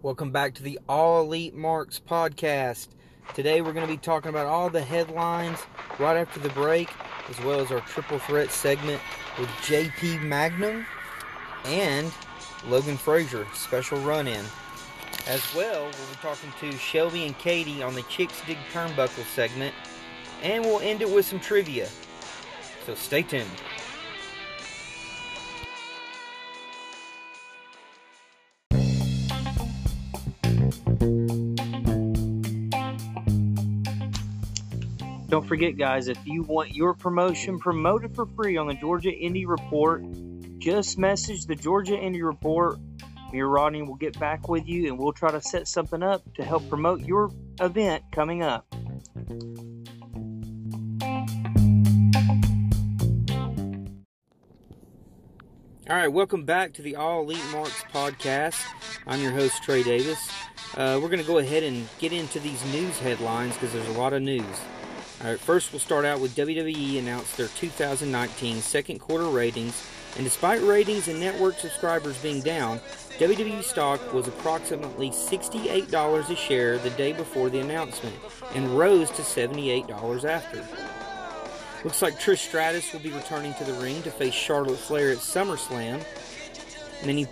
Welcome back to the All Elite Marks podcast. Today we're going to be talking about all the headlines right after the break, as well as our triple threat segment with JP Magnum and Logan Frazier, special run in. As well, we'll be talking to Shelby and Katie on the Chicks Dig Turnbuckle segment, and we'll end it with some trivia. So stay tuned. Don't forget, guys, if you want your promotion promoted for free on the Georgia Indie Report, just message the Georgia Indie Report. Me or Rodney will get back with you and we'll try to set something up to help promote your event coming up. All right, welcome back to the All Elite Marks podcast. I'm your host, Trey Davis. Uh, we're going to go ahead and get into these news headlines because there's a lot of news. All right, first we'll start out with WWE announced their 2019 second quarter ratings, and despite ratings and network subscribers being down, WWE stock was approximately $68 a share the day before the announcement and rose to $78 after. Looks like Trish Stratus will be returning to the ring to face Charlotte Flair at SummerSlam. Many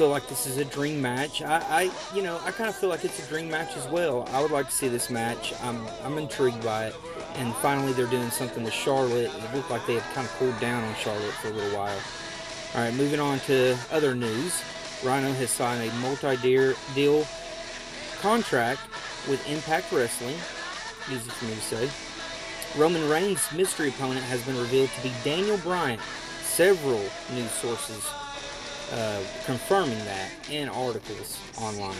feel like this is a dream match. I, I you know, I kind of feel like it's a dream match as well. I would like to see this match. I'm, I'm intrigued by it. And finally, they're doing something with Charlotte. It looked like they had kind of cooled down on Charlotte for a little while. All right, moving on to other news. Rhino has signed a multi-deal contract with Impact Wrestling. Easy for me to say. Roman Reigns' mystery opponent has been revealed to be Daniel Bryan. Several news sources uh, confirming that in articles online.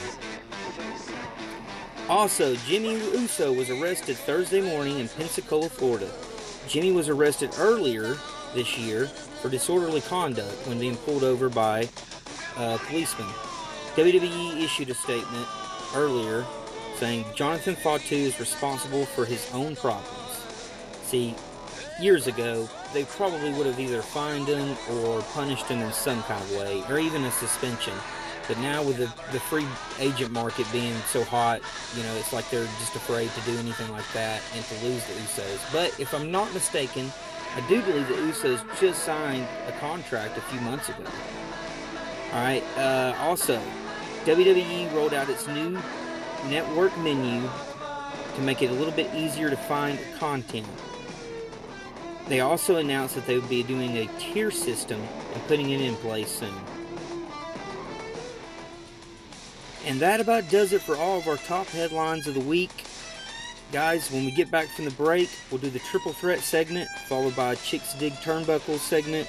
Also, Jimmy Uso was arrested Thursday morning in Pensacola, Florida. Jimmy was arrested earlier this year for disorderly conduct when being pulled over by uh, policemen. WWE issued a statement earlier saying Jonathan Fatu is responsible for his own problems. See, years ago, they probably would have either fined him or punished him in some kind of way, or even a suspension. But now with the, the free agent market being so hot, you know, it's like they're just afraid to do anything like that and to lose the Usos. But if I'm not mistaken, I do believe the Usos just signed a contract a few months ago. All right. Uh, also, WWE rolled out its new network menu to make it a little bit easier to find content. They also announced that they would be doing a tier system and putting it in place soon. And that about does it for all of our top headlines of the week. Guys, when we get back from the break, we'll do the triple threat segment, followed by Chicks Dig Turnbuckles segment.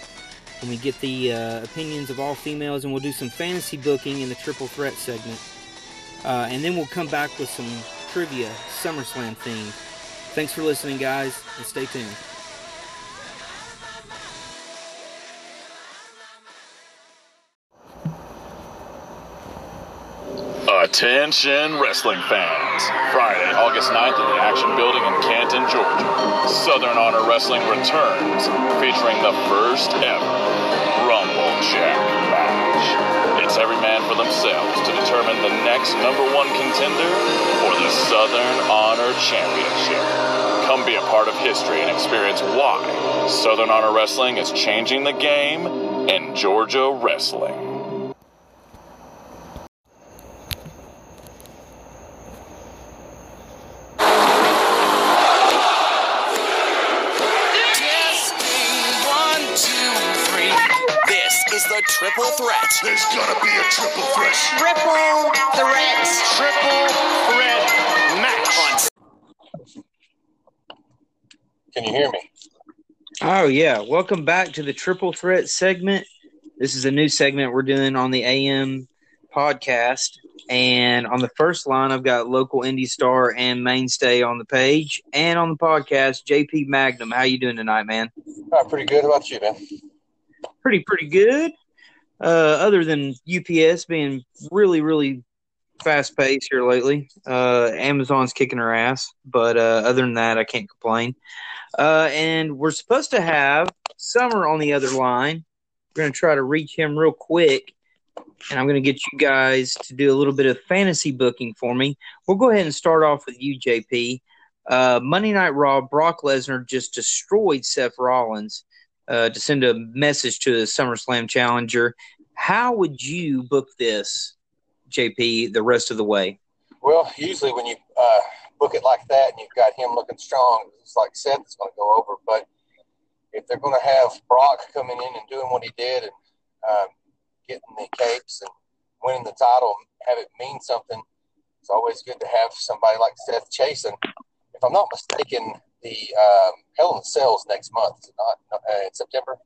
When we get the uh, opinions of all females, and we'll do some fantasy booking in the triple threat segment. Uh, and then we'll come back with some trivia, SummerSlam themed. Thanks for listening, guys, and stay tuned. Attention wrestling fans. Friday, August 9th at the Action Building in Canton, Georgia. Southern Honor Wrestling returns, featuring the first ever Rumble Jack match. It's every man for themselves to determine the next number one contender for the Southern Honor Championship. Come be a part of history and experience why Southern Honor Wrestling is changing the game in Georgia wrestling. Can you hear me? Oh yeah, welcome back to the Triple Threat segment. This is a new segment we're doing on the AM podcast, and on the first line, I've got local indie star and mainstay on the page, and on the podcast, JP Magnum. How you doing tonight, man? Oh, pretty good. How about you, man? Pretty pretty good. Uh, other than UPS being really really fast pace here lately, uh, Amazon's kicking her ass, but uh, other than that, I can't complain. Uh, and we're supposed to have Summer on the other line. We're going to try to reach him real quick. and I'm going to get you guys to do a little bit of fantasy booking for me. We'll go ahead and start off with you, JP. Uh, Monday Night Raw, Brock Lesnar just destroyed Seth Rollins uh, to send a message to the SummerSlam challenger. How would you book this, JP, the rest of the way? Well, usually when you uh, book it like that and you've got him looking strong, it's like Seth is going to go over. But if they're going to have Brock coming in and doing what he did and um, getting the capes and winning the title, have it mean something, it's always good to have somebody like Seth chasing. If I'm not mistaken, the um, Hell in the Cells next month, is it not uh, in September?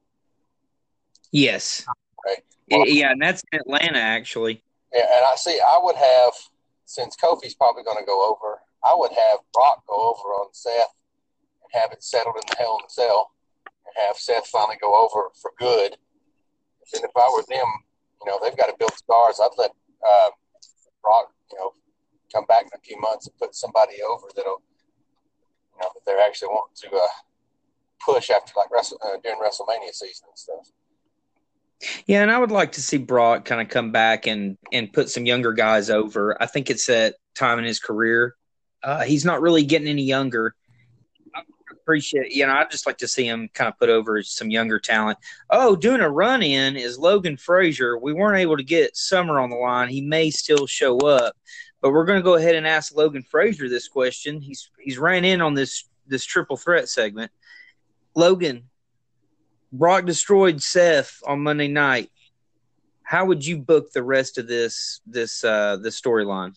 Yes. Right. Well, yeah, and that's in Atlanta, actually. Yeah, and I see. I would have, since Kofi's probably going to go over, I would have Brock go over on Seth and have it settled in the Hell in the Cell, and have Seth finally go over for good. And if I were them, you know, they've got to build scars. I'd let uh, Brock, you know, come back in a few months and put somebody over that'll, you know, that they're actually wanting to uh, push after like uh, during WrestleMania season and stuff. Yeah, and I would like to see Brock kind of come back and and put some younger guys over. I think it's that time in his career. Uh, he's not really getting any younger. I appreciate, you know, I'd just like to see him kind of put over some younger talent. Oh, doing a run in is Logan Frazier. We weren't able to get Summer on the line. He may still show up, but we're going to go ahead and ask Logan Frazier this question. He's he's ran in on this this triple threat segment. Logan, Brock destroyed Seth on Monday night. How would you book the rest of this this uh this storyline?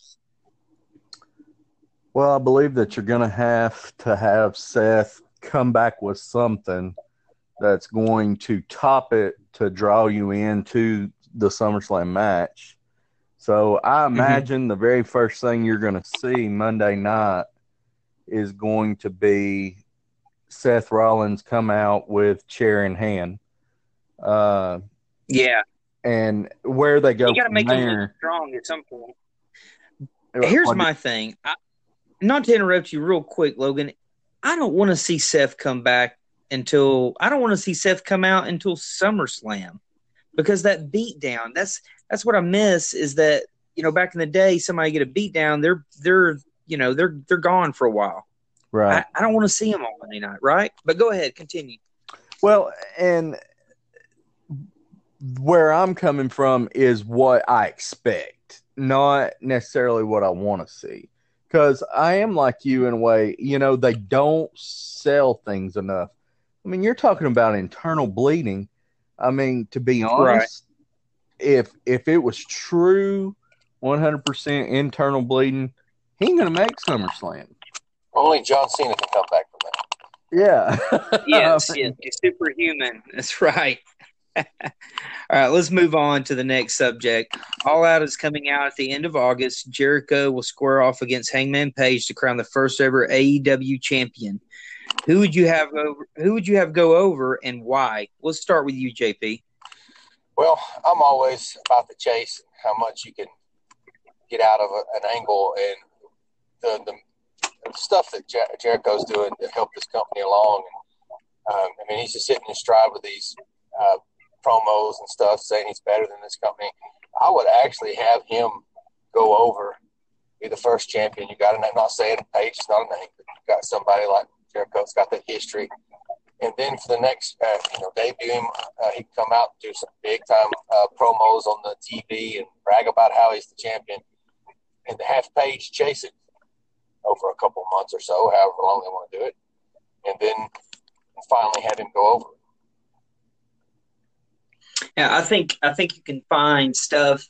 Well, I believe that you're going to have to have Seth come back with something that's going to top it to draw you into the SummerSlam match. So I imagine mm-hmm. the very first thing you're going to see Monday night is going to be Seth Rollins come out with chair in hand. Uh, yeah, and where they go, you got to make there, him strong at some point. Here's my thing. I, not to interrupt you real quick, Logan. I don't want to see Seth come back until I don't want to see Seth come out until SummerSlam because that beat down. That's that's what I miss is that you know back in the day somebody get a beat down they're they're you know they're they're gone for a while. Right. I, I don't want to see him on Monday night. Right. But go ahead, continue. Well, and where I'm coming from is what I expect, not necessarily what I want to see because I am like you in a way. You know, they don't sell things enough. I mean, you're talking about internal bleeding. I mean, to be honest, right. if if it was true, 100% internal bleeding, he ain't gonna make SummerSlam. Only John Cena can come back from that. Yeah. yes, yes, he's superhuman. That's right. All right, let's move on to the next subject. All Out is coming out at the end of August. Jericho will square off against Hangman Page to crown the first ever AEW champion. Who would you have over? Who would you have go over, and why? Let's start with you, JP. Well, I'm always about the chase, how much you can get out of a, an angle, and the, the, the stuff that Jer- Jericho's doing to help this company along. And, um, I mean, he's just hitting his stride with these uh, promos and stuff saying he's better than this company. I would actually have him go over, be the first champion. You got a name, not saying Page is not a name, but you got somebody like Jericho's got that history. And then for the next, uh, you know, debut him, uh, he can come out and do some big time uh, promos on the TV and brag about how he's the champion. And to have Page chase it over a couple months or so, however long they want to do it. And then finally have him go over. Yeah, I think I think you can find stuff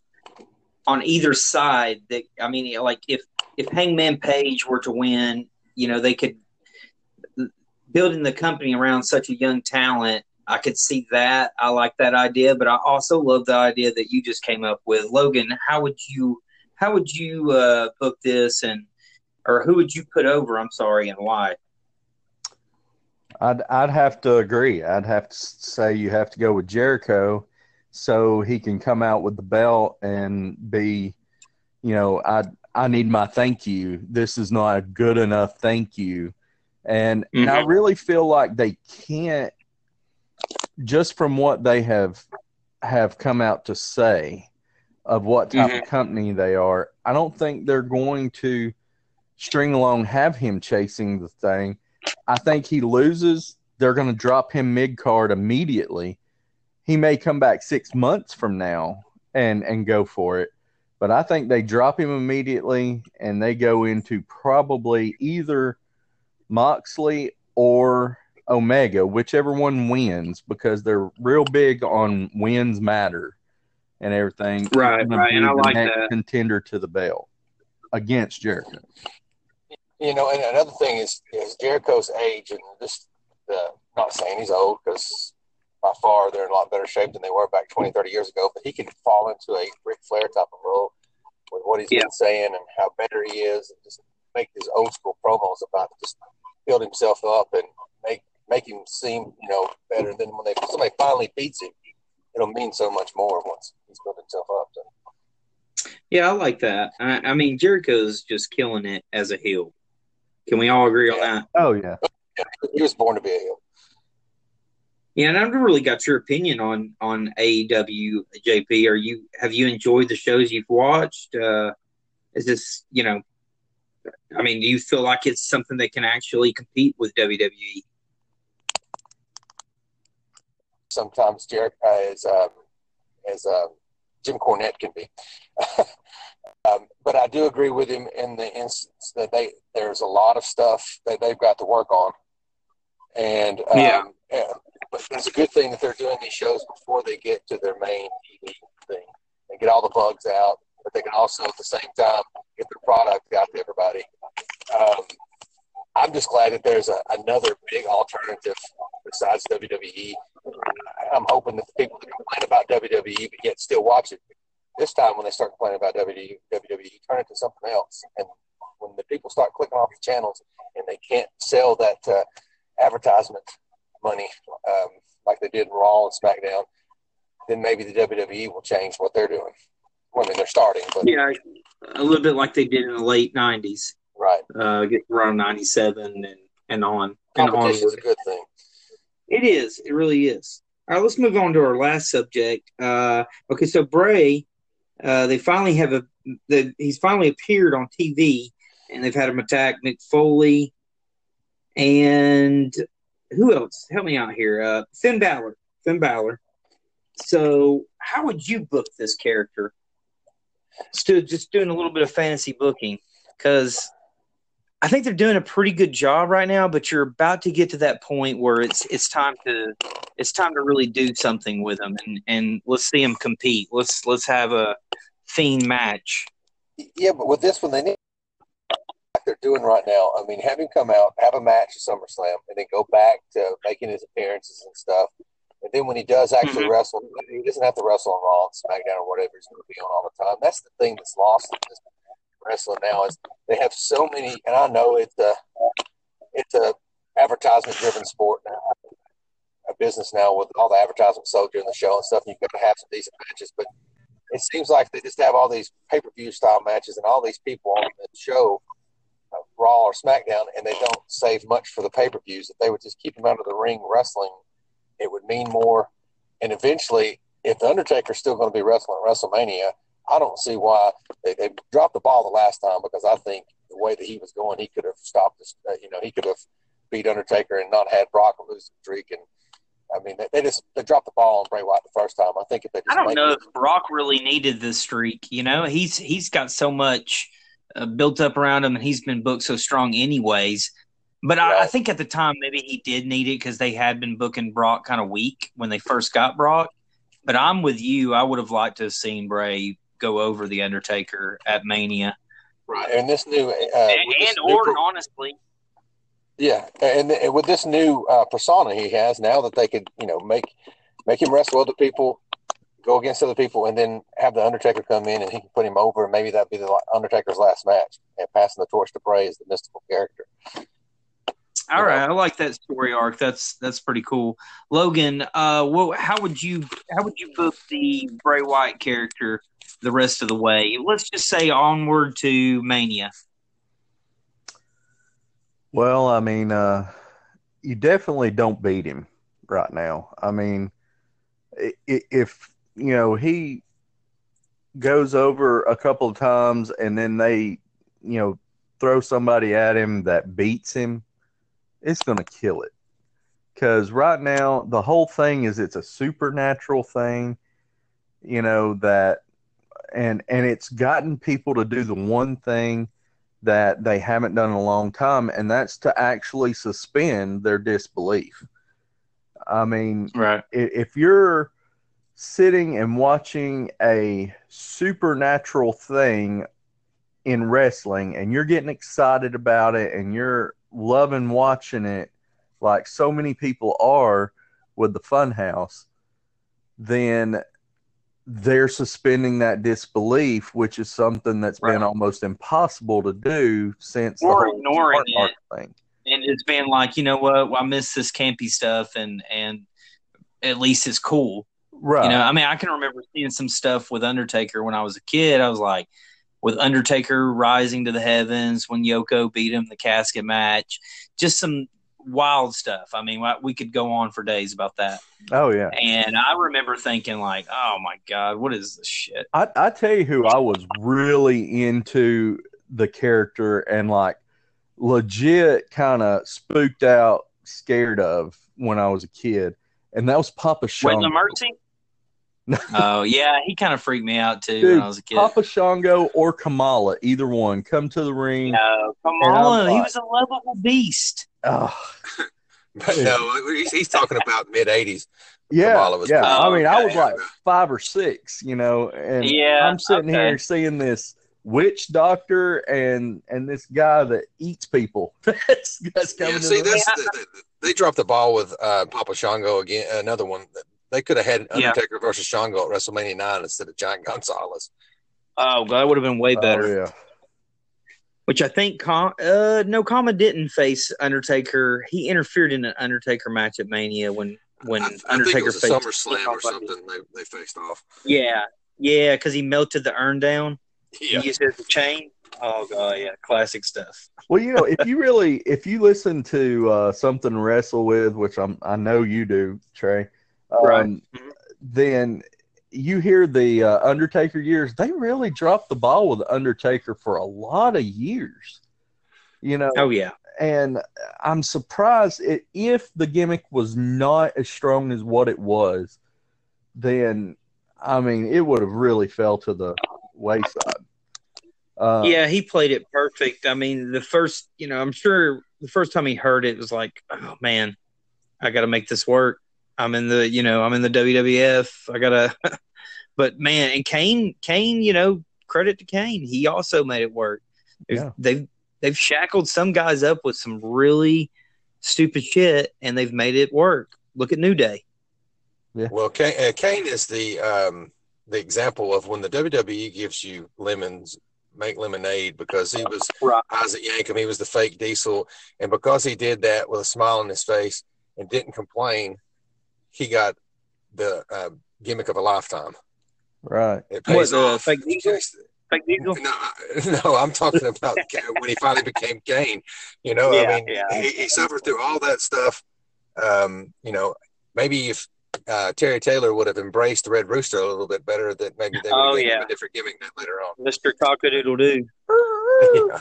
on either side that I mean, like if if Hangman Page were to win, you know, they could building the company around such a young talent. I could see that. I like that idea, but I also love the idea that you just came up with, Logan. How would you how would you uh, book this, and or who would you put over? I'm sorry, and why? I'd I'd have to agree. I'd have to say you have to go with Jericho, so he can come out with the belt and be, you know, I I need my thank you. This is not a good enough thank you, and, mm-hmm. and I really feel like they can't. Just from what they have have come out to say, of what type Mhm. of company they are. I don't think they're going to string along have him chasing the thing. I think he loses. They're going to drop him mid card immediately. He may come back six months from now and and go for it, but I think they drop him immediately and they go into probably either Moxley or Omega, whichever one wins, because they're real big on wins matter and everything. Right, right, and I like that. contender to the belt against Jericho. You know, and another thing is is Jericho's age, and just uh, not saying he's old because by far they're in a lot better shape than they were back 20, 30 years ago. But he can fall into a Ric Flair type of role with what he's Yeah. been saying and how better he is, and just make his old school promos about it, just build himself up and make make him seem you know better. Than when they somebody finally beats him, it'll mean so much more once he's built himself up. So, Yeah, I like that. I, I mean, Jericho's just killing it as a heel. Can we all agree on that? Oh yeah. yeah, he was born to be a heel. Yeah, and I've never really got your opinion on on AEW, JP. Are you have you enjoyed the shows you've watched? Uh, is this you know? I mean, do you feel like it's something that can actually compete with? WWE? sometimes Jericho uh, as um, as um, Jim Cornette can be. but I do agree with him in the instance that they there's a lot of stuff that they've got to work on, and um, Yeah. and- but it's a good thing that they're doing these shows before they get to their main TV thing and get all the bugs out. But they can also at the same time get their product out to everybody. Um, I'm just glad that there's a, another big alternative besides WWE. I'm hoping that the people that complain about WWE but yet still watch it this time when they start complaining about WWE, WWE turn it to something else. And when the people start clicking off the channels and they can't sell that uh, advertisement money um, like they did in Raw and SmackDown, then maybe the WWE will change what they're doing. Well, I mean, they're starting, but Yeah, a little bit like they did in the late '90s, right. uh, get around '97 and and on and Competition is a good thing. It is. It really is. All right, let's move on to our last subject. Uh, okay, so Bray, uh, they finally have a. The, he's finally appeared on TV, and they've had him attack Mick Foley, and who else? Help me out here. Uh, Finn Balor. Finn Balor. So, how would you book this character? Still, just doing a little bit of fantasy booking because I think they're doing a pretty good job right now, but you're about to get to that point where it's it's time to it's time to really do something with them and and let's see them compete. Let's let's have a fiend match. Yeah, but with this one, they need like they're doing right now. I mean, have him come out, have a match at SummerSlam, and then go back to making his appearances and stuff. And then when he does actually Mhm. wrestle, he doesn't have to wrestle on Raw and SmackDown or whatever he's going to be on all the time. That's the thing that's lost in this wrestling now is they have so many. And I know it's a it's a advertisement driven sport now, a business now with all the advertisements sold during the show and stuff. And you've got to have some decent matches, but it seems like they just have all these pay per view style matches and all these people on the show, uh, Raw or SmackDown, and they don't save much for the pay per views. If they would just keep them out of the ring wrestling, it would mean more. And eventually, if the Undertaker's still going to be wrestling at WrestleMania, I don't see why they, they dropped the ball the last time because I think the way that he was going, he could have stopped this. Uh, you know, he could have beat Undertaker and not had Brock lose the streak. And I mean, they, they just they dropped the ball on Bray Wyatt the first time. I think if they just I don't know it- if Brock really needed this streak. You know, he's he's got so much uh, built up around him, and he's been booked so strong, anyways. But I, I think at the time maybe he did need it because they had been booking Brock kind of weak when they first got Brock. But I'm with you. I would have liked to have seen Bray go over the Undertaker at Mania, Right. And this new, uh, and, with this and new Orton, per- honestly. yeah, and, and with this new uh, persona he has now that they could, you know, make make him wrestle other people, go against other people, and then have the Undertaker come in and he can put him over, and maybe that'd be the Undertaker's last match, and passing the torch to Bray as the mystical character. All right, I like that story arc. That's that's pretty cool. Logan, uh, what, how would you how would you book the Bray Wyatt character the rest of the way? Let's just say onward to Mania. Well, I mean, uh, you definitely don't beat him right now. I mean, if you know he goes over a couple of times and then they, you know, throw somebody at him that beats him, it's to kill it. Because right now, the whole thing is it's a supernatural thing, you know, that, and, and it's gotten people to do the one thing that they haven't done in a long time, and that's to actually suspend their disbelief. I mean, Right. if you're sitting and watching a supernatural thing in wrestling and you're getting excited about it and you're loving watching it like so many people are with the funhouse then they're suspending that disbelief which is something that's been almost impossible to do since Or ignoring it. Thing and it's been like, you know what? Well, I miss this campy stuff, and and at least it's cool. right You know, I mean, I can remember seeing some stuff with Undertaker when I was a kid. I was like, with Undertaker rising to the heavens when Yoko beat him the casket match, just some wild stuff. I mean, we could go on for days about that. oh yeah And I remember thinking, like, oh my god, what is this shit? I, I tell you who I was really into the character and like legit kind of spooked out, scared of when I was a kid, and that was Papa Shango. Waylon Mercy. oh yeah, he kind of freaked me out too Dude, when I was a kid. Papa Shango or Kamala, either one, come to the ring. No, And he was a lovable beast. Oh, But no, he's, he's talking about mid '80s. yeah, Kamala was yeah. pretty- I mean, I was like five or six, you know, and Yeah, I'm sitting okay. here seeing this witch doctor and and this guy that eats people. that's that's coming. Yeah, see, that's the, the, they dropped the ball with uh, Papa Shango again. Another one. They could have had Yeah. Undertaker versus Shango at WrestleMania nine instead of Giant Gonzalez. Oh, that would have been way Oh, better. yeah. Which I think, Com- uh, no, Kama didn't face Undertaker. He interfered in an Undertaker match at Mania when when I, I think it Undertaker was a faced SummerSlam or something. They, they faced off. Yeah, yeah, because he melted the urn down. Yeah, He used it as a chain. Oh god, yeah, classic stuff. Well, you know, if you really, if you listen to uh, something to wrestle with, which I'm, I know you do, Trey, um, Right. Then you hear the uh, Undertaker years. They really dropped the ball with Undertaker for a lot of years. You know, Oh yeah, and I'm surprised it, if the gimmick was not as strong as what it was, then I mean, it would have really fell to the wayside. Uh, yeah, he played it perfect. I mean, the first, you know, I'm sure the first time he heard it, it was like, oh man, I got to make this work. I'm in the, you know, I'm in the WWF. I gotta, but man, and Kane, Kane, you know, credit to Kane, he also made it work. They've- Yeah. They've they've shackled some guys up with some really stupid shit, and they've made it work. Look at New Day. Well, Kane, uh, Kane is the um, the example of when the WWE gives you lemons, make lemonade because he was Right. Isaac Yankem. He was the fake Diesel, and because he did that with a smile on his face and didn't complain, he got the uh, gimmick of a lifetime. right. It pays What, off. fake Diesel? Fake Diesel. No, I- no, I'm talking about when he finally became Kane. You know, Yeah, I mean, yeah. he, he suffered through all that stuff. Um, you know, maybe if uh, Terry Taylor would have embraced the Red Rooster a little bit better, that maybe they would Oh, have given him yeah. a different gimmick that later on. Mr. Cockadoodle Doo.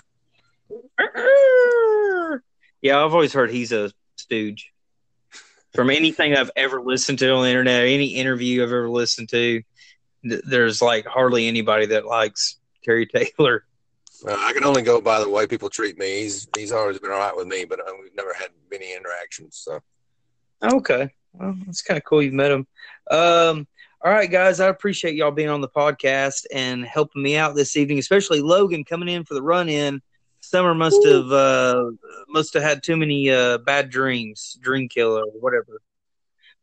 Yeah. Yeah, I've always heard he's a stooge. From anything I've ever listened to on the internet, any interview I've ever listened to, th- there's like hardly anybody that likes Terry Taylor. I can only go by the way people treat me. He's he's always been all right with me, but uh, we've never had many interactions. So Okay. Well, that's kind of cool you've met him. Um, all right, guys, I appreciate y'all being on the podcast and helping me out this evening, especially Logan coming in for the run in. Summer must have uh, must have had too many uh, bad dreams, dream killer, or whatever.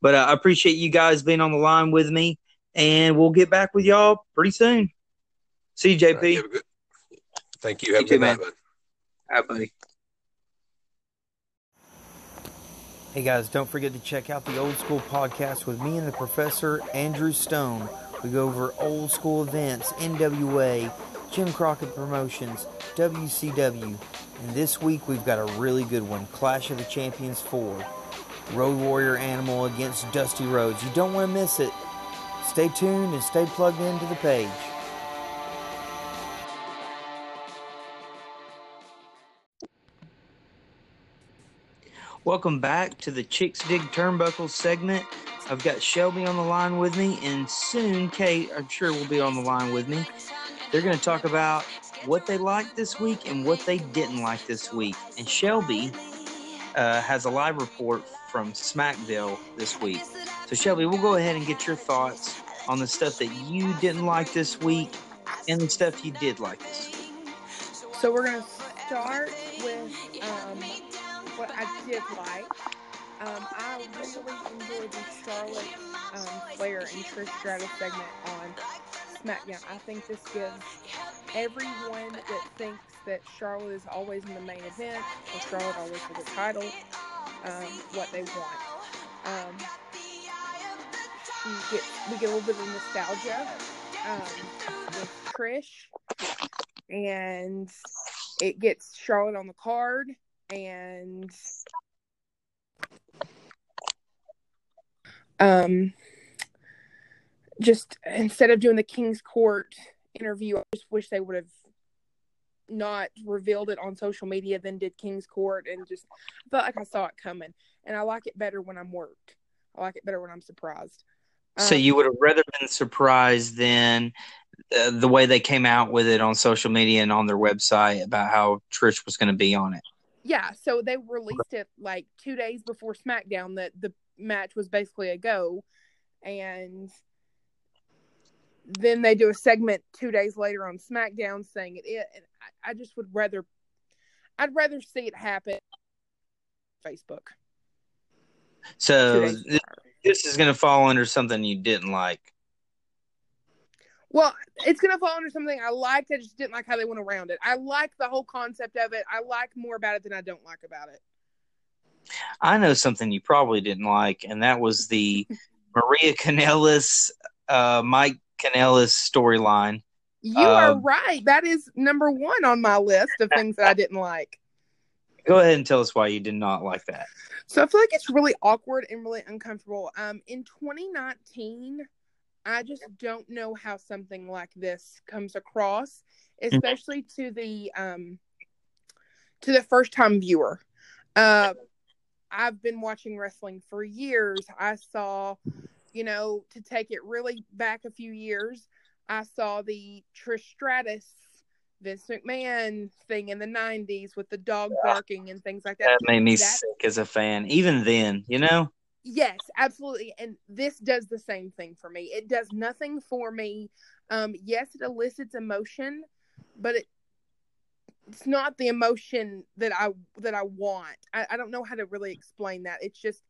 But uh, I appreciate you guys being on the line with me, and we'll get back with y'all pretty soon. See you, JP. you good- thank you. Have You a good too, night, man. bud. All right, buddy. Hey guys, don't forget to check out the Old School podcast with me and the professor Andrew Stone. We go over old school events, NWA, Jim Crockett Promotions, WCW. And this week we've got a really good one Clash of the Champions 4. Road Warrior Animal against Dusty Rhodes. You don't want to miss it. Stay tuned and stay plugged into the page. Welcome back to the Chicks Dig Turnbuckles segment. I've got Shelby on the line with me, and soon Kate, I'm sure, will be on the line with me. They're going to talk about what they liked this week and what they didn't like this week. And Shelby uh, has a live report from Smackville this week. So, Shelby, we'll go ahead and get your thoughts on the stuff that you didn't like this week and the stuff you did like this week. So we're gonna start with um, what I did like. Um, I really enjoyed the Charlotte um, Flair and Trish Stratus segment on SmackDown. I think this gives everyone that thinks that Charlotte is always in the main event or Charlotte always for the title um, what they want. Um, get, we get a little bit of nostalgia um, with Trish, and it gets Charlotte on the card, and um, just instead of doing the King's Court interview, I just wish they would have not revealed it on social media than did King's Court, and just I felt like I saw it coming. And I like it better when I'm worked. I like it better when I'm surprised. So Um, you would have rather been surprised than uh, the way they came out with it on social media and on their website about how Trish was going to be on it. Yeah, so they released it like two days before SmackDown that the match was basically a go, and then they do a segment two days later on SmackDown saying it. it and I, I just would rather, I'd rather see it happen. Facebook. So this is going to fall under something you didn't like. Well, it's gonna fall under something I liked. I just didn't like how they went around it. I like the whole concept of it. I like more about it than I don't like about it. I know something you probably didn't like, and that was the Maria Kanellis, uh, Mike Kanellis storyline. You are Um, right. That is number one on my list of things that I didn't like. Go ahead and tell us why you did not like that. So I feel like it's really awkward and really uncomfortable. Um, in 2019, I just don't know how something like this comes across, especially to the um to the first time viewer. Uh, I've been watching wrestling for years. I saw, you know, to take it really back a few years, I saw the Trish Stratus. Vince McMahon thing in the 90s with the dog barking and things like that. That made me That- sick as a fan. Even then, you know. Yes, absolutely. And this does the same thing for me. It does nothing for me. Um, yes, it elicits emotion, but it it's not the emotion that I that I want. I, I don't know how to really explain that. It's just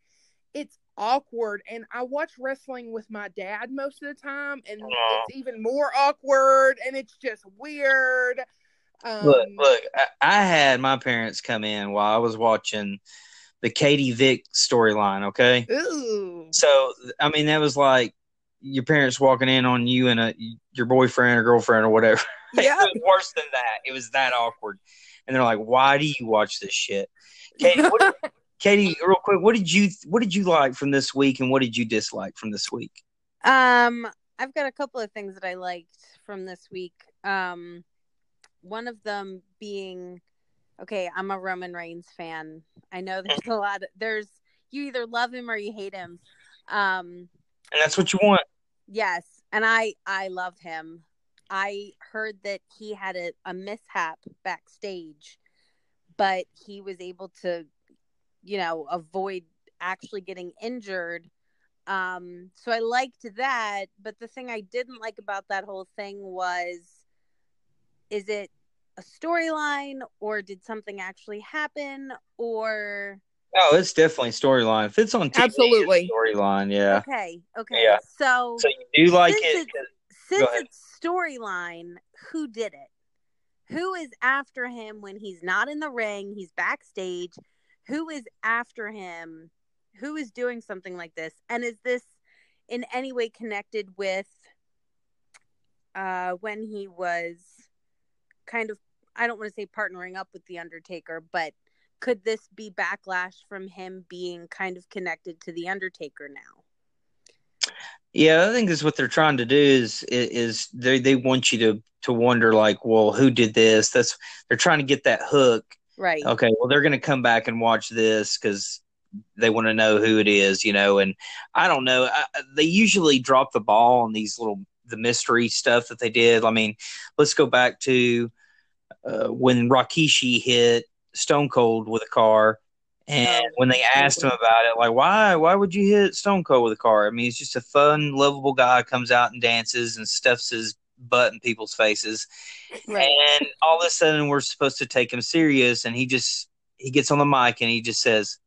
it's awkward and I watch wrestling with my dad most of the time and it's even more awkward and it's just weird. Um Look, look, I, I had my parents come in while I was watching the Katie Vick storyline. Okay, ooh. so I mean that was like your parents walking in on you and a your boyfriend or girlfriend or whatever. Yeah. it was worse than that. It was that awkward, and they're like, "Why do you watch this shit?" Katie, what, Katie, real quick, what did you what did you like from this week, and what did you dislike from this week? Um, I've got a couple of things that I liked from this week. Um, one of them being, okay, I'm a Roman Reigns fan. I know there's a lot. Of, there's you either love him or you hate him. Um, And that's what you want. yes, and I I love him. I heard that he had a, a mishap backstage, but he was able to, you know, avoid actually getting injured. Um, so I liked that, but the thing I didn't like about that whole thing was is it a storyline or did something actually happen or Oh, it's definitely storyline. If it's on TV, Absolutely. storyline. Yeah. okay, okay. Yeah. So, So you do like it? since it's storyline, who did it? Who is after him when he's not in the ring? He's backstage. Who is after him? Who is doing something like this? And is this in any way connected with uh, when he was kind of, I don't want to say partnering up with The Undertaker, but could this be backlash from him being kind of connected to The Undertaker now? Yeah, I think is what they're trying to do is is they they want you to to wonder like, well, who did this? That's they're trying to get that hook. Right. Okay, well, they're going to come back and watch this because they want to know who it is, you know. And I don't know. I, they usually drop the ball on these little the mystery stuff that they did. I mean, let's go back to uh, when Rikishi hit Stone Cold with a car. And when they asked him about it, like, why, why would you hit Stone Cold with a car? I mean, he's just a fun, lovable guy, comes out and dances and stuffs his butt in people's faces. Right. And all of a sudden, we're supposed to take him serious, and he just he gets on the mic and he just says,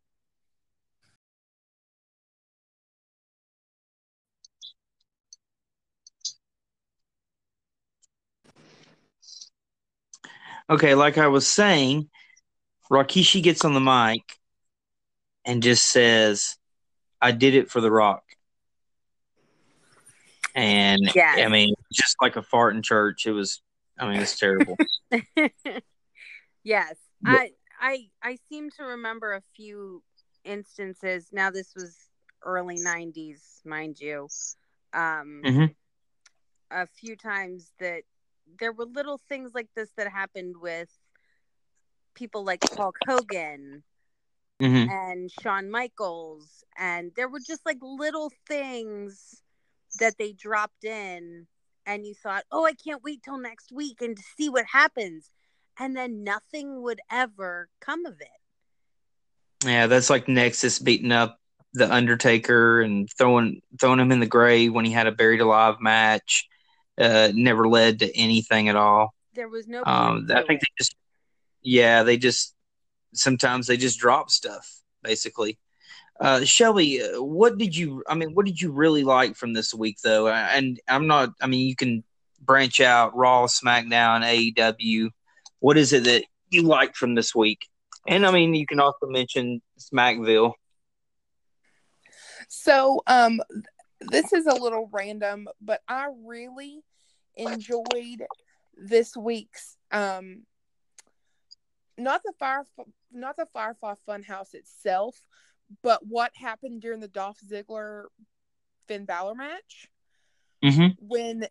"Okay, like I was saying, Rikishi gets on the mic and just says, "I did it for the Rock." And Yes. I mean, just like a fart in church, it was. I mean, it's terrible. yes, Yeah. I I I seem to remember a few instances. Now this was early '90s, mind you. Um, Mhm. a few times that there were little things like this that happened with people like Hulk Hogan Mhm. and Shawn Michaels, and there were just like little things that they dropped in, and you thought, "Oh, I can't wait till next week and to see what happens," and then nothing would ever come of it. Yeah, that's like Nexus beating up the Undertaker and throwing throwing him in the grave when he had a buried alive match. Uh, never led to anything at all. There was no. Um, I think it. they just, yeah, they just sometimes they just drop stuff basically. Uh, Shelby, uh, what did you? I mean, what did you really like from this week, though? And I'm not. I mean, you can branch out Raw, SmackDown, AEW. What is it that you liked from this week? And I mean, you can also mention Smackville. So, um, this is a little random, but I really enjoyed this week's um, not the fire, not the Firefly Funhouse itself, but what happened during the Dolph Ziggler Finn Balor match Mm-hmm. when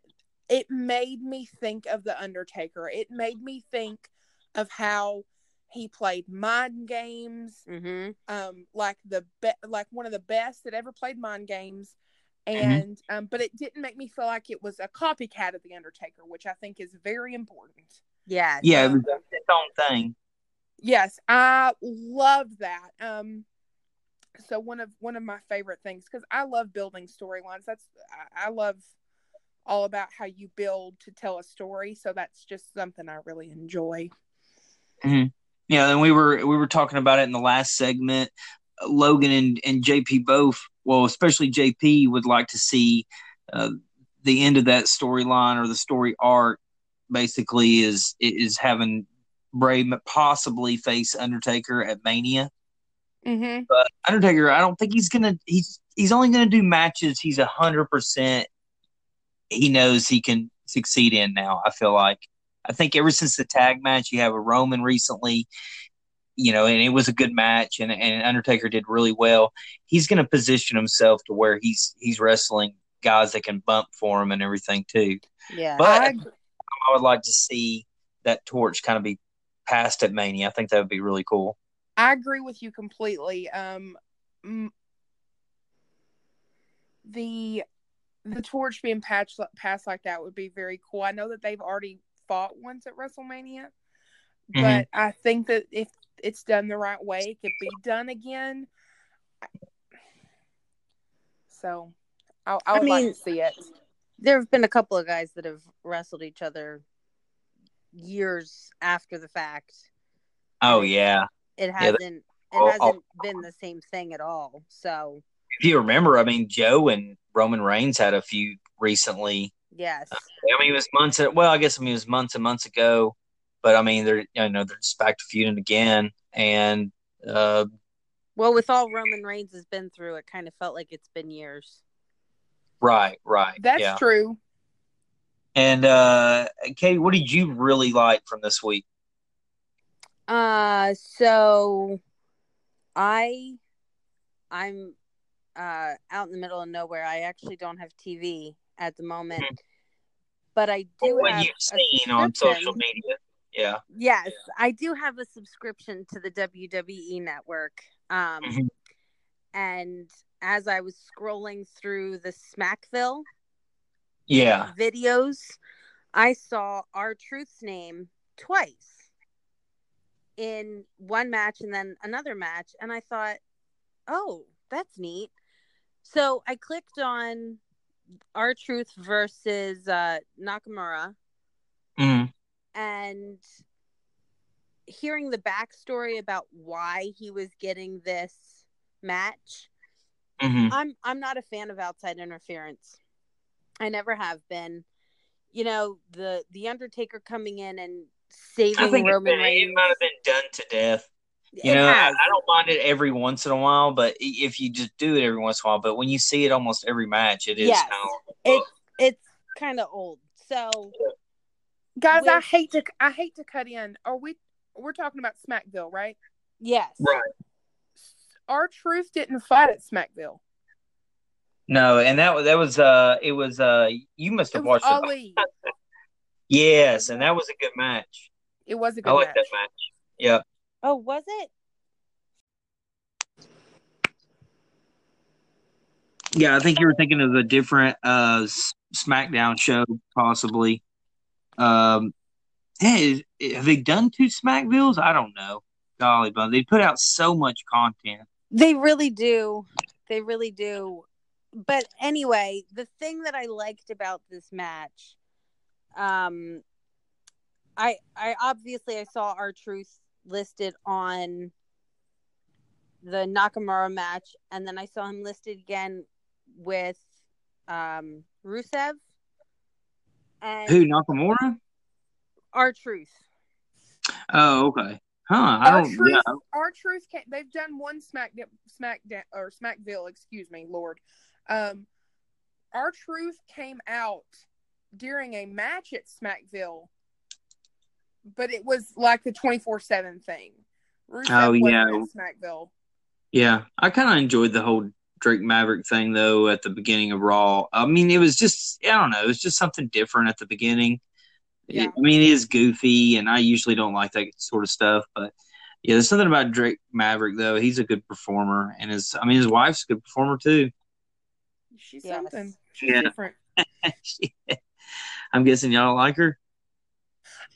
it made me think of the Undertaker. It made me think of how he played mind games Mhm. um like the be- like one of the best that ever played mind games Mm-hmm. and um but it didn't make me feel like it was a copycat of the undertaker which i think is very important Yeah. Yeah, it was its own thing. yes i love that um so one of one of my favorite things because i love building storylines that's I, I love all about how you build to tell a story so that's just something i really enjoy Mm-hmm. Yeah, and we were we were talking about it in the last segment. Logan and, and JP both, well, especially JP, would like to see uh, the end of that storyline or the story arc. Basically, is is having Bray possibly face Undertaker at Mania. Mm-hmm. But Undertaker, I don't think he's gonna. He's he's only gonna do matches. He's a hundred percent. He knows he can succeed in now. I feel like. I think ever since the tag match, you have a Roman recently, you know, and it was a good match, and and Undertaker did really well. He's going to position himself to where he's he's wrestling guys that can bump for him and everything too. Yeah. But I, I would like to see that torch kind of be passed at Mania. I think that would be really cool. I agree with you completely. Um, m- the the torch being patched passed like that would be very cool. I know that they've already fought once at WrestleMania, Mhm. but I think that if it's done the right way, it could be done again. So, I, I I would like mean- to see it. there have been a couple of guys that have wrestled each other years after the fact. Oh yeah. It hasn't. that- it hasn't been the same thing at all. So If you remember, I mean, Joe and Roman Reigns had a few recently. yes, I mean, it was months. Well, I guess I mean it was months and months ago, but I mean they're you know they're just back to feuding again, and uh, well, with all Roman Reigns has been through, it kind of felt like it's been years. right, right, That's yeah. true. And uh, Katie, what did you really like from this week? Uh, so I, I'm, uh, out in the middle of nowhere. I actually don't have TV at the moment, but I do what have you've seen on social media? Yeah. Yes, I do have a subscription to the WWE network. Um, Mhm. and as I was scrolling through the Smackville Yeah. videos, I saw R-Truth's name twice in one match and then another match. And I thought, oh, that's neat. So I clicked on R-Truth versus uh, Nakamura Mm. and hearing the backstory about why he was getting this match hmm I'm I'm not a fan of outside interference. I never have been. You know, the the Undertaker coming in and saving I think it, Roman it Reigns. might have been done to death. You it know, I. I don't mind it every once in a while, but if you just do it every once in a while, but when you see it almost every match, it is Yes. kind of It it's kind of old. So Guys, I hate to I hate to cut in. Are we we're talking about Smackville, right? yes, right. R-Truth didn't fight at Smackville. No, and that was that was uh it was uh you must It have was watched it. Ali. Yes, and that was a good match. It was a good like match. that match. Yeah. Oh, was it? Yeah, I think you were thinking of a different uh SmackDown show, possibly. Um, hey, is- have they done two Smackvilles? I don't know. Golly, but they put out so much content. They really do. They really do. But anyway, the thing that I liked about this match, um, I I obviously I saw R-Truth listed on the Nakamura match, and then I saw him listed again with um Rusev and Who Nakamura? R-Truth. Oh, okay. Huh? R-Truth, Yeah. R-Truth. They've done one Smack Smackdown or Smackville. Excuse me, Lord. Um, R-Truth came out during a match at Smackville, but it was like the twenty four seven thing. Rusev Oh, yeah. Smackville. Yeah, I kind of enjoyed the whole Drake Maverick thing though at the beginning of Raw. I mean, it was just I don't know, it was just something different at the beginning. It- Yeah. I mean, it is goofy, and I usually don't like that sort of stuff, but yeah, there's something about Drake Maverick though. He's a good performer, and his I mean, his wife's a good performer too. She's Yes. something. She's Yeah. different. I'm guessing y'all don't like her.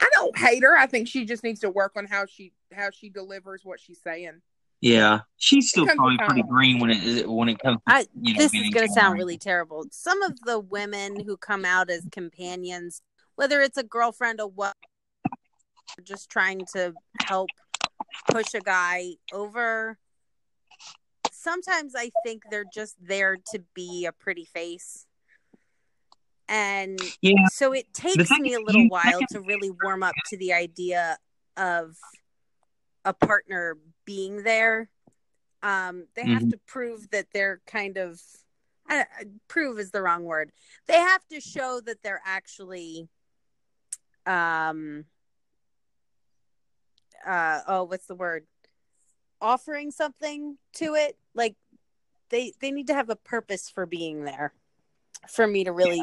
I don't hate her. I think she just needs to work on how she how she delivers what she's saying. Yeah, she's still probably pretty time. green when it when it comes. To, I you know, this is going to to sound really terrible. Some of the women who come out as companions, whether it's a girlfriend or what, just trying to help push a guy over. Sometimes I think they're just there to be a pretty face. And Yeah, so it takes me a little while to really warm up to the idea of a partner being there. Um, they have Mhm. to prove that they're kind of I- prove is the wrong word. They have to show that they're actually um uh oh what's the word offering something to it like they they need to have a purpose for being there for me to really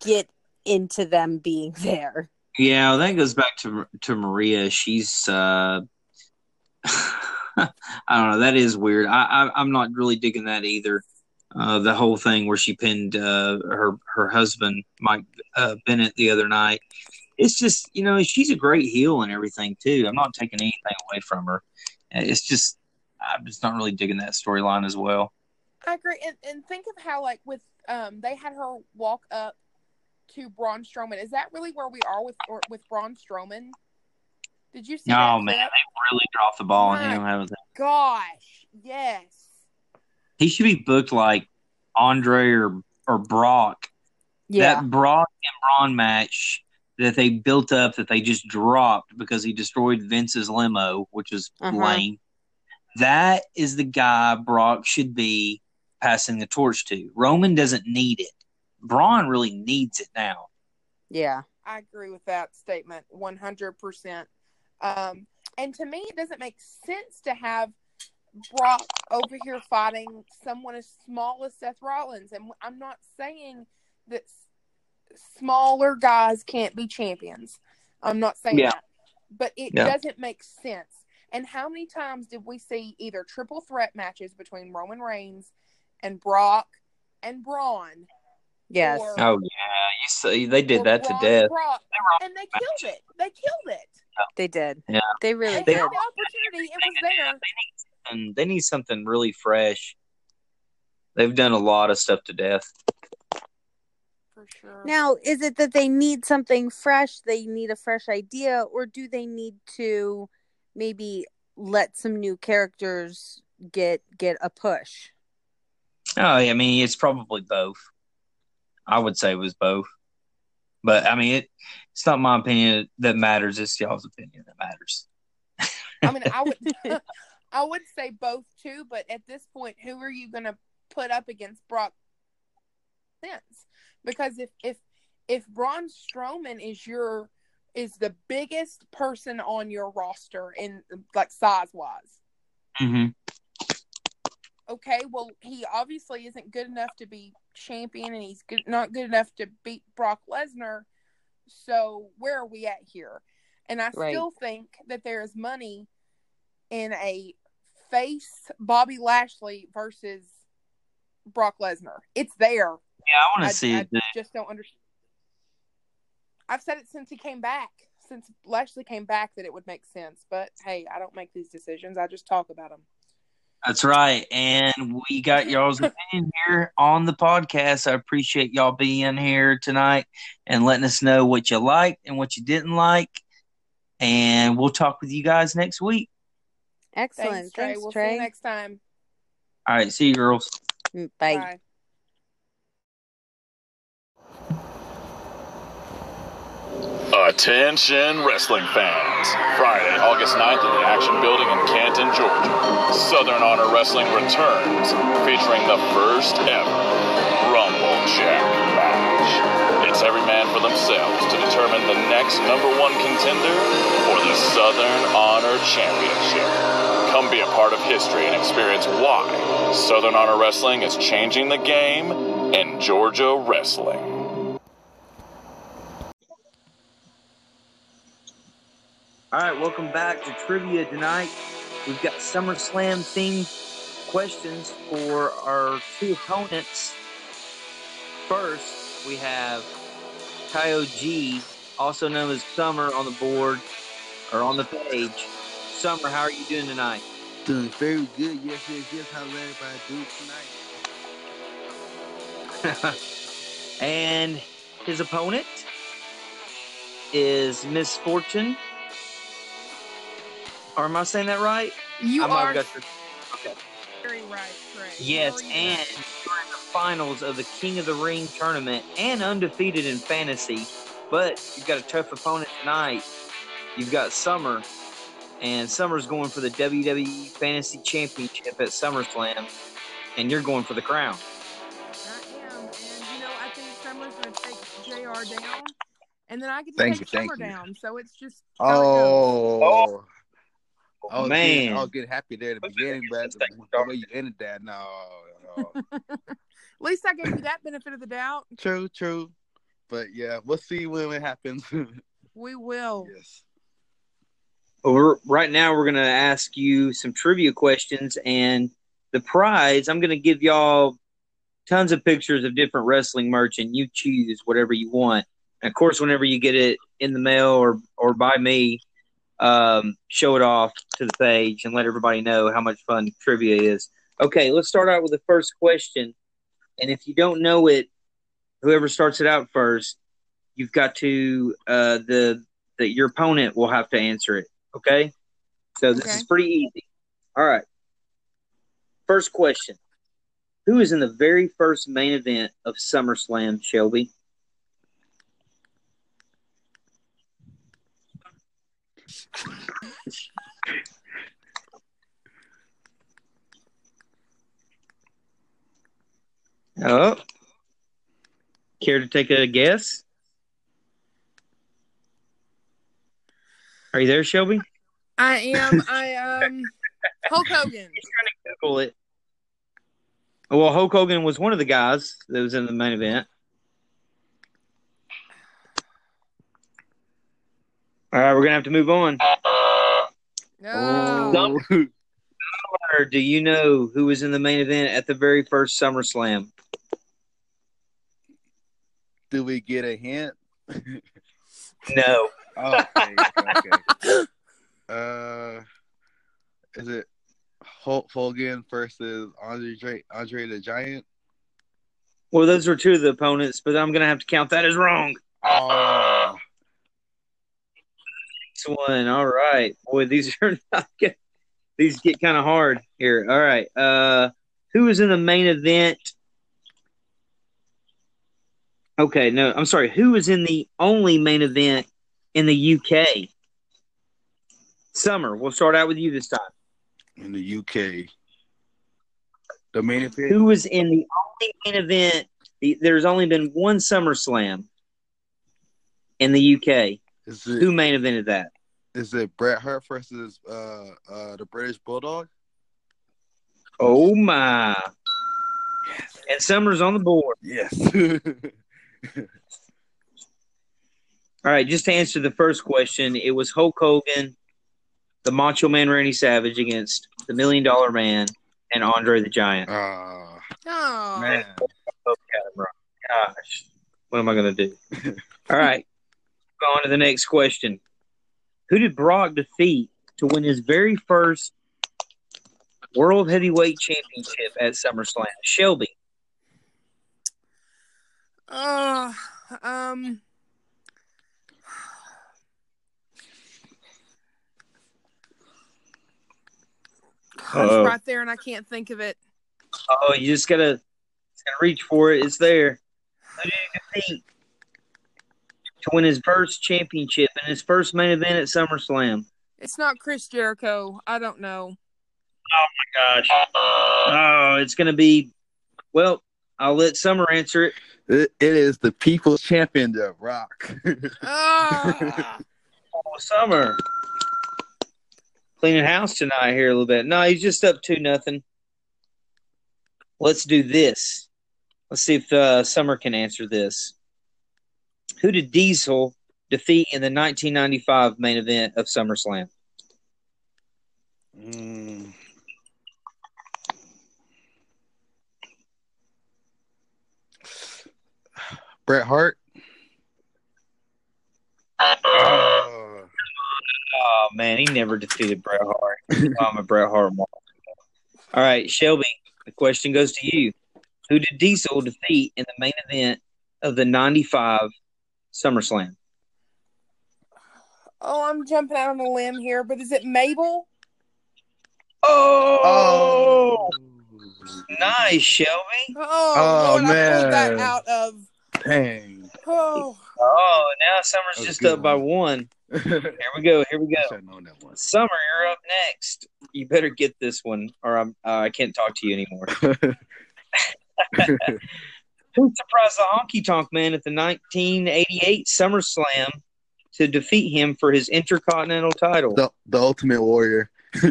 get into them being there Yeah, that goes back to to Maria. She's uh I don't know. That is weird. I, I I'm not really digging that either. Uh, the whole thing where she pinned uh, her her husband Mike uh, Bennett the other night. It's just you know she's a great heel and everything too. I'm not taking anything away from her. It's just I'm just not really digging that storyline as well. I agree, and, and think of how like with um they had her walk up to Braun Strowman. Is that really where we are with or, with Braun Strowman? Did you see? Oh that man, clip? they really dropped the ball on him. haven't? Gosh, yes. He should be booked like Andre or or Brock Yeah, That Brock and Braun match that they built up that they just dropped because he destroyed Vince's limo, which is Uh-huh. lame. That is the guy Brock should be passing the torch to. Roman doesn't need it. Braun really needs it now. yeah I agree with that statement 100%. Um, and to me, it doesn't make sense to have Brock over here fighting someone as small as Seth Rollins. And I'm not saying that smaller guys can't be champions. I'm not saying Yeah. that. But it Yeah. doesn't make sense. And how many times did we see either triple threat matches between Roman Reigns and Brock and Braun? Yes. Or- Oh yeah, you see, they did or that to Braun death. Brock, and they killed it. They killed it. They did. Yeah. They really They did. had the opportunity. It was there. And they need something really fresh. They've done a lot of stuff to death. For sure. Now, is it that they need something fresh? They need a fresh idea, or do they need to maybe let some new characters get get a push? Oh, I mean, it's probably both. I would say it was both. But I mean, it, it's not my opinion that matters. It's y'all's opinion that matters. I mean, I would, I would say both too. But at this point, who are you going to put up against Brock? Sense because if if if Braun Strowman is your is the biggest person on your roster in like size wise, Mm-hmm. Okay, well he obviously isn't good enough to be champion, and he's good, not good enough to beat Brock Lesnar. So where are we at here? And I Right. still think that there is money in a face Bobby Lashley versus Brock Lesnar. It's there. Yeah, I want to see I it. the- just don't understand. I've said it since he came back, since Lashley came back, that it would make sense. But hey, I don't make these decisions. I just talk about them. That's right. And we got y'all's opinion here on the podcast. I appreciate y'all being here tonight and letting us know what you liked and what you didn't like. And we'll talk with you guys next week. Excellent. Thanks, Trey. Thanks, we'll see you next time. All right. See you, girls. Bye. Bye. Attention wrestling fans. Friday, August 9th at the Action Building in Canton, Georgia. Southern Honor Wrestling returns, featuring the first ever Rumble Jack match. It's every man for themselves to determine the next number one contender for the Southern Honor Championship. Come be a part of history and experience why Southern Honor Wrestling is changing the game in Georgia wrestling. All right, welcome back to trivia tonight. We've got SummerSlam themed questions for our two opponents. First, we have Kyle G, also known as Summer, on the board or on the page. Summer, how are you doing tonight? Doing very good. Yes, yes, yes. How everybody do tonight? and his opponent is Misfortune. Or am I saying that right? You I might are got the- okay. very right, Trey. Yes, Very and right. you're in the finals of the King of the Ring tournament and undefeated in fantasy. But you've got a tough opponent tonight. You've got Summer, and Summer's going for the WWE Fantasy Championship at SummerSlam, and you're going for the crown. I am, and you know, I think Summer's going to take Jr. down, and then I get to Thank take you, thank Summer you. down. So it's just how it. Oh, I was man. Getting, I was getting happy there at the beginning, but the, the way you ended that, no, no. At least I gave you that benefit of the doubt. true, true. But yeah, we'll see when it happens. We will. yes. Well, we're, right now, we're going to ask you some trivia questions, and the prize, I'm going to give y'all tons of pictures of different wrestling merch, and you choose whatever you want. And of course, whenever you get it in the mail or, or by me, um, show it off to the page and let everybody know how much fun trivia is. Okay, let's start out with the first question. And if you don't know it, whoever starts it out first, you've got to uh, the that your opponent will have to answer it. Okay, so this Okay. is pretty easy. All right. First question: Who is in the very first main event of SummerSlam? Shelby. Oh, care to take a guess? Are you there, Shelby? I am. I um. Hulk Hogan. Trying to Google it. Well, Hulk Hogan was one of the guys that was in the main event. All right, we're gonna have to move on. No. No. Do you know who was in the main event at the very first SummerSlam? Do we get a hint? No. okay, okay. Uh, is it Hulk Hogan versus Andre Andre the Giant? Well, those were two of the opponents, but I'm going to have to count that as wrong. Oh, Next one. All right. Boy, these are not good. These get kind of hard here. All right. Uh, who was in the main event? Okay, no, I'm sorry. Who was in the only main event in the UK? Summer, we'll start out with you this time. in the UK. The main event. Who was in the only main event? The, there's only been one SummerSlam in the UK. It Who main evented that? Is it Bret Hart versus uh uh the British Bulldog? Oh my! And Summer's on the board. Yes. All right, just to answer the first question, it was Hulk Hogan, the Macho Man Randy Savage against the Million Dollar Man and Andre the Giant. Ah, Oh, man. Both got it wrong. Gosh, what am I going to do? All right, go on to the next question. Who did Brock defeat to win his very first World Heavyweight Championship at SummerSlam? Shelby. uh, um, I was Uh-oh. right there and I can't think of it. Oh, you just gotta, just gotta reach for it. It's there. Who did he defeat to win his first championship and his first main event at SummerSlam? It's not Chris Jericho. I don't know. Oh my gosh. Oh, it's gonna be. Well, I'll let Summer answer it. It, it is the People's Champion, The Rock. Ah, Oh, Summer. Cleaning house tonight here a little bit. No, he's just up to nothing. Let's do this. Let's see if uh, Summer can answer this. Who did Diesel defeat in the 1995 main event of SummerSlam? Mm. Bret Hart. Oh, Oh man, he never defeated Bret Hart. I'm a Bret Hart mark. All right, Shelby. The question goes to you. Who did Diesel defeat in the main event of the '95 SummerSlam? oh, I'm jumping out on a limb here, but is it Mabel? Oh, nice, Shelby. Oh, Oh, Lord, I pulled that man. out of. dang. Oh, Oh, now Summer's That was a just good up by one. one. Here we go. Here we go. should have that one. Summer, you're up next. You better get this one, or I'm, uh, I can't talk to you anymore. Who surprised the Honky Tonk Man at the 1988 SummerSlam to defeat him for his Intercontinental title? the, the Ultimate Warrior.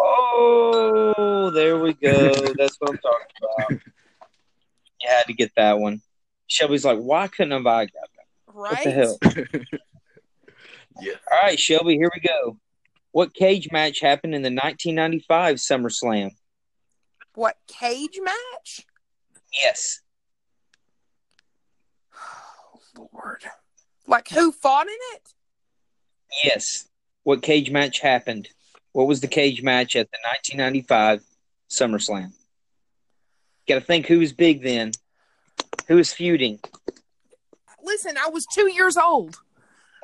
Oh, there we go. That's what I'm talking about. You had to get that one. Shelby's like, why couldn't have I got that? right? What the hell? Yeah. All right, Shelby, here we go. What cage match happened in the 1995 SummerSlam? What cage match? Yes. Oh, Lord. Like who fought in it? Yes. What cage match happened? What was the cage match at the 1995 SummerSlam? Got to think who was big then. Who was feuding? Listen, I was two years old.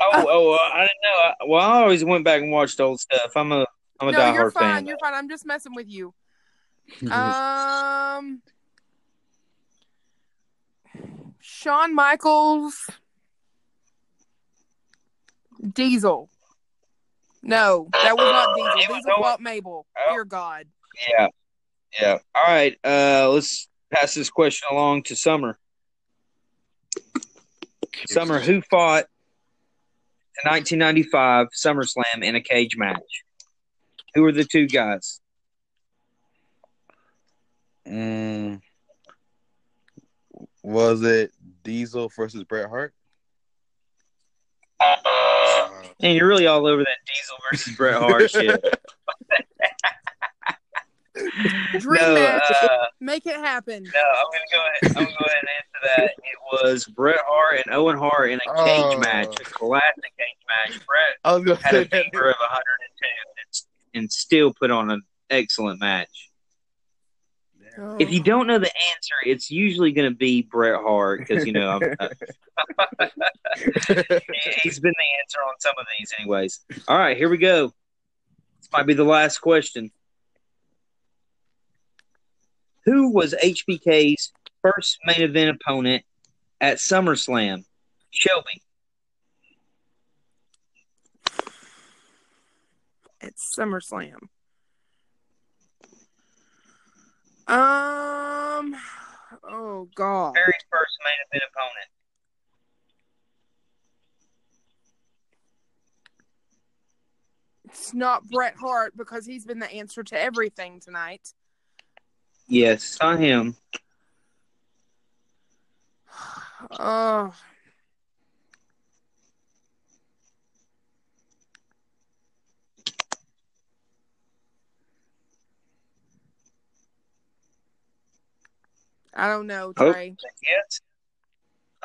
Oh, oh, uh, I didn't know. Well, I always went back and watched old stuff. I'm a, I'm a no, you're diehard fine. fan. You're fine. I'm just messing with you. Um, Shawn Michaels, Diesel. No, that was not Diesel. It was Diesel fought Mabel. Oh. Dear God. Yeah, yeah. All right. Uh, let's pass this question along to Summer. Summer, who fought the 1995 SummerSlam in a cage match? Who were the two guys? Mm, was it Diesel versus Bret Hart? Uh, And you're really all over that Diesel versus Bret Hart shit. Dream No, match. uh, Make it happen. No, I'm gonna go ahead. I'm gonna go ahead and answer that. It was Bret Hart and Owen Hart in a cage Oh. match, a classic cage match. Bret I was gonna had a say fever of 102 and, and still put on an excellent match. If you don't know the answer, it's usually going to be Bret Hart because you know uh, he's been the answer on some of these, anyways. All right, here we go. This might be the last question. Who was HBK's first main event opponent at SummerSlam? Shelby. At SummerSlam. Um. Oh God. Very first main event opponent. It's not Bret Hart because he's been the answer to everything tonight. Yes, it's not him. Oh. I don't know, Oh. Trey. Yes.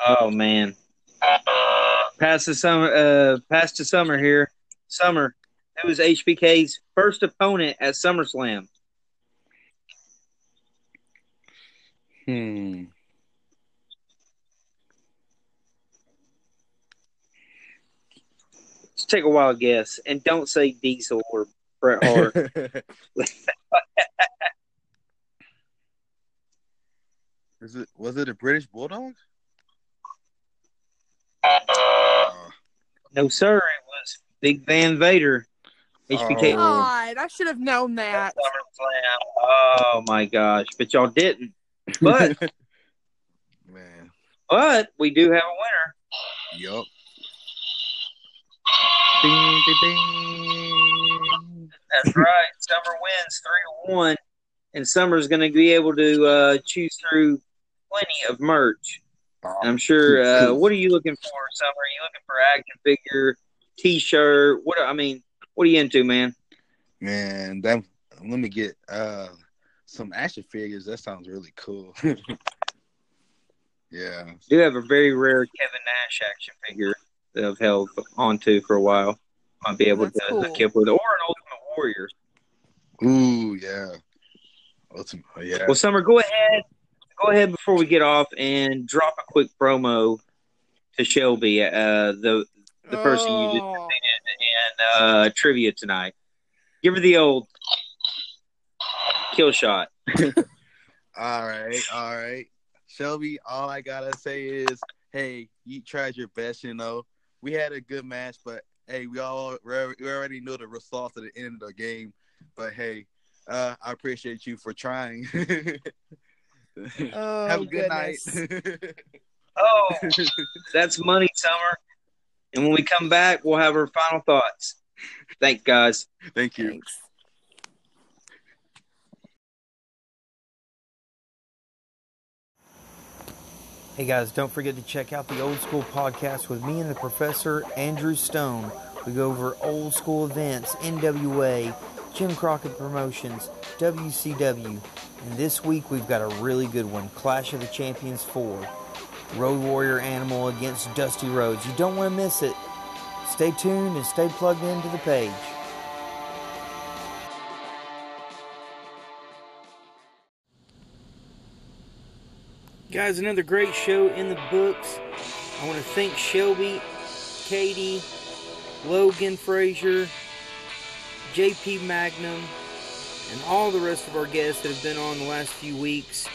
Oh man. Past the summer uh past the summer here. Summer. Who was HBK's first opponent at SummerSlam? Hmm. Just take a wild guess and don't say Diesel or Bret Hart. Is it was it a British Bulldog? no sir, it was Big Van Vader. HBK Oh. God, I should have known that. SummerSlam. Oh my gosh. But y'all didn't. But Man. but we do have a winner. Yup. Ding, ding, ding. That's right. Summer wins three to one, and Summer's going to be able to uh, choose through plenty of merch. I'm sure. Uh, what are you looking for, Summer? Are you looking for action figure, T-shirt? What I mean, what are you into, man? Man, that let me get uh some action figures. That sounds really cool. yeah. do have a very rare Kevin Nash action figure that I've held onto for a while. Might be able That's to cool. hook you up with, or an Ultimate Warrior. Ooh, yeah. Ultimate, yeah. Well, Summer, go ahead. Go ahead before we get off and drop a quick promo to Shelby, uh, the the person you just Oh. in uh, trivia tonight. Give her the old kill shot. All right, all right. Shelby, all I gotta say is, hey, you tried your best. You know, we had a good match, but hey, we all we already knew the result at the end of the game. But hey, uh, I appreciate you for trying. Oh, Have a good goodness. night. Oh, that's money, Summer. And when we come back, we'll have our final thoughts. Thanks, guys. Thank you. Thanks. Hey guys, don't forget to check out the Old School Podcast with me and the professor, Andrew Stone. We go over old school events, NWA, Jim Crockett Promotions, WCW. And this week we've got a really good one Clash of the Champions 4. Road Warrior Animal against Dusty Rhodes. You don't want to miss it. Stay tuned and stay plugged into the page. Guys, another great show in the books. I want to thank Shelby, Katie, Logan Frazier, JP Magnum, and all the rest of our guests that have been on the last few weeks.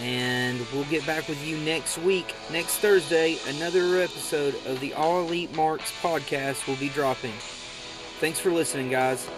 And we'll get back with you next week, next Thursday. Another episode of the All Elite Marks podcast will be dropping. Thanks for listening, guys.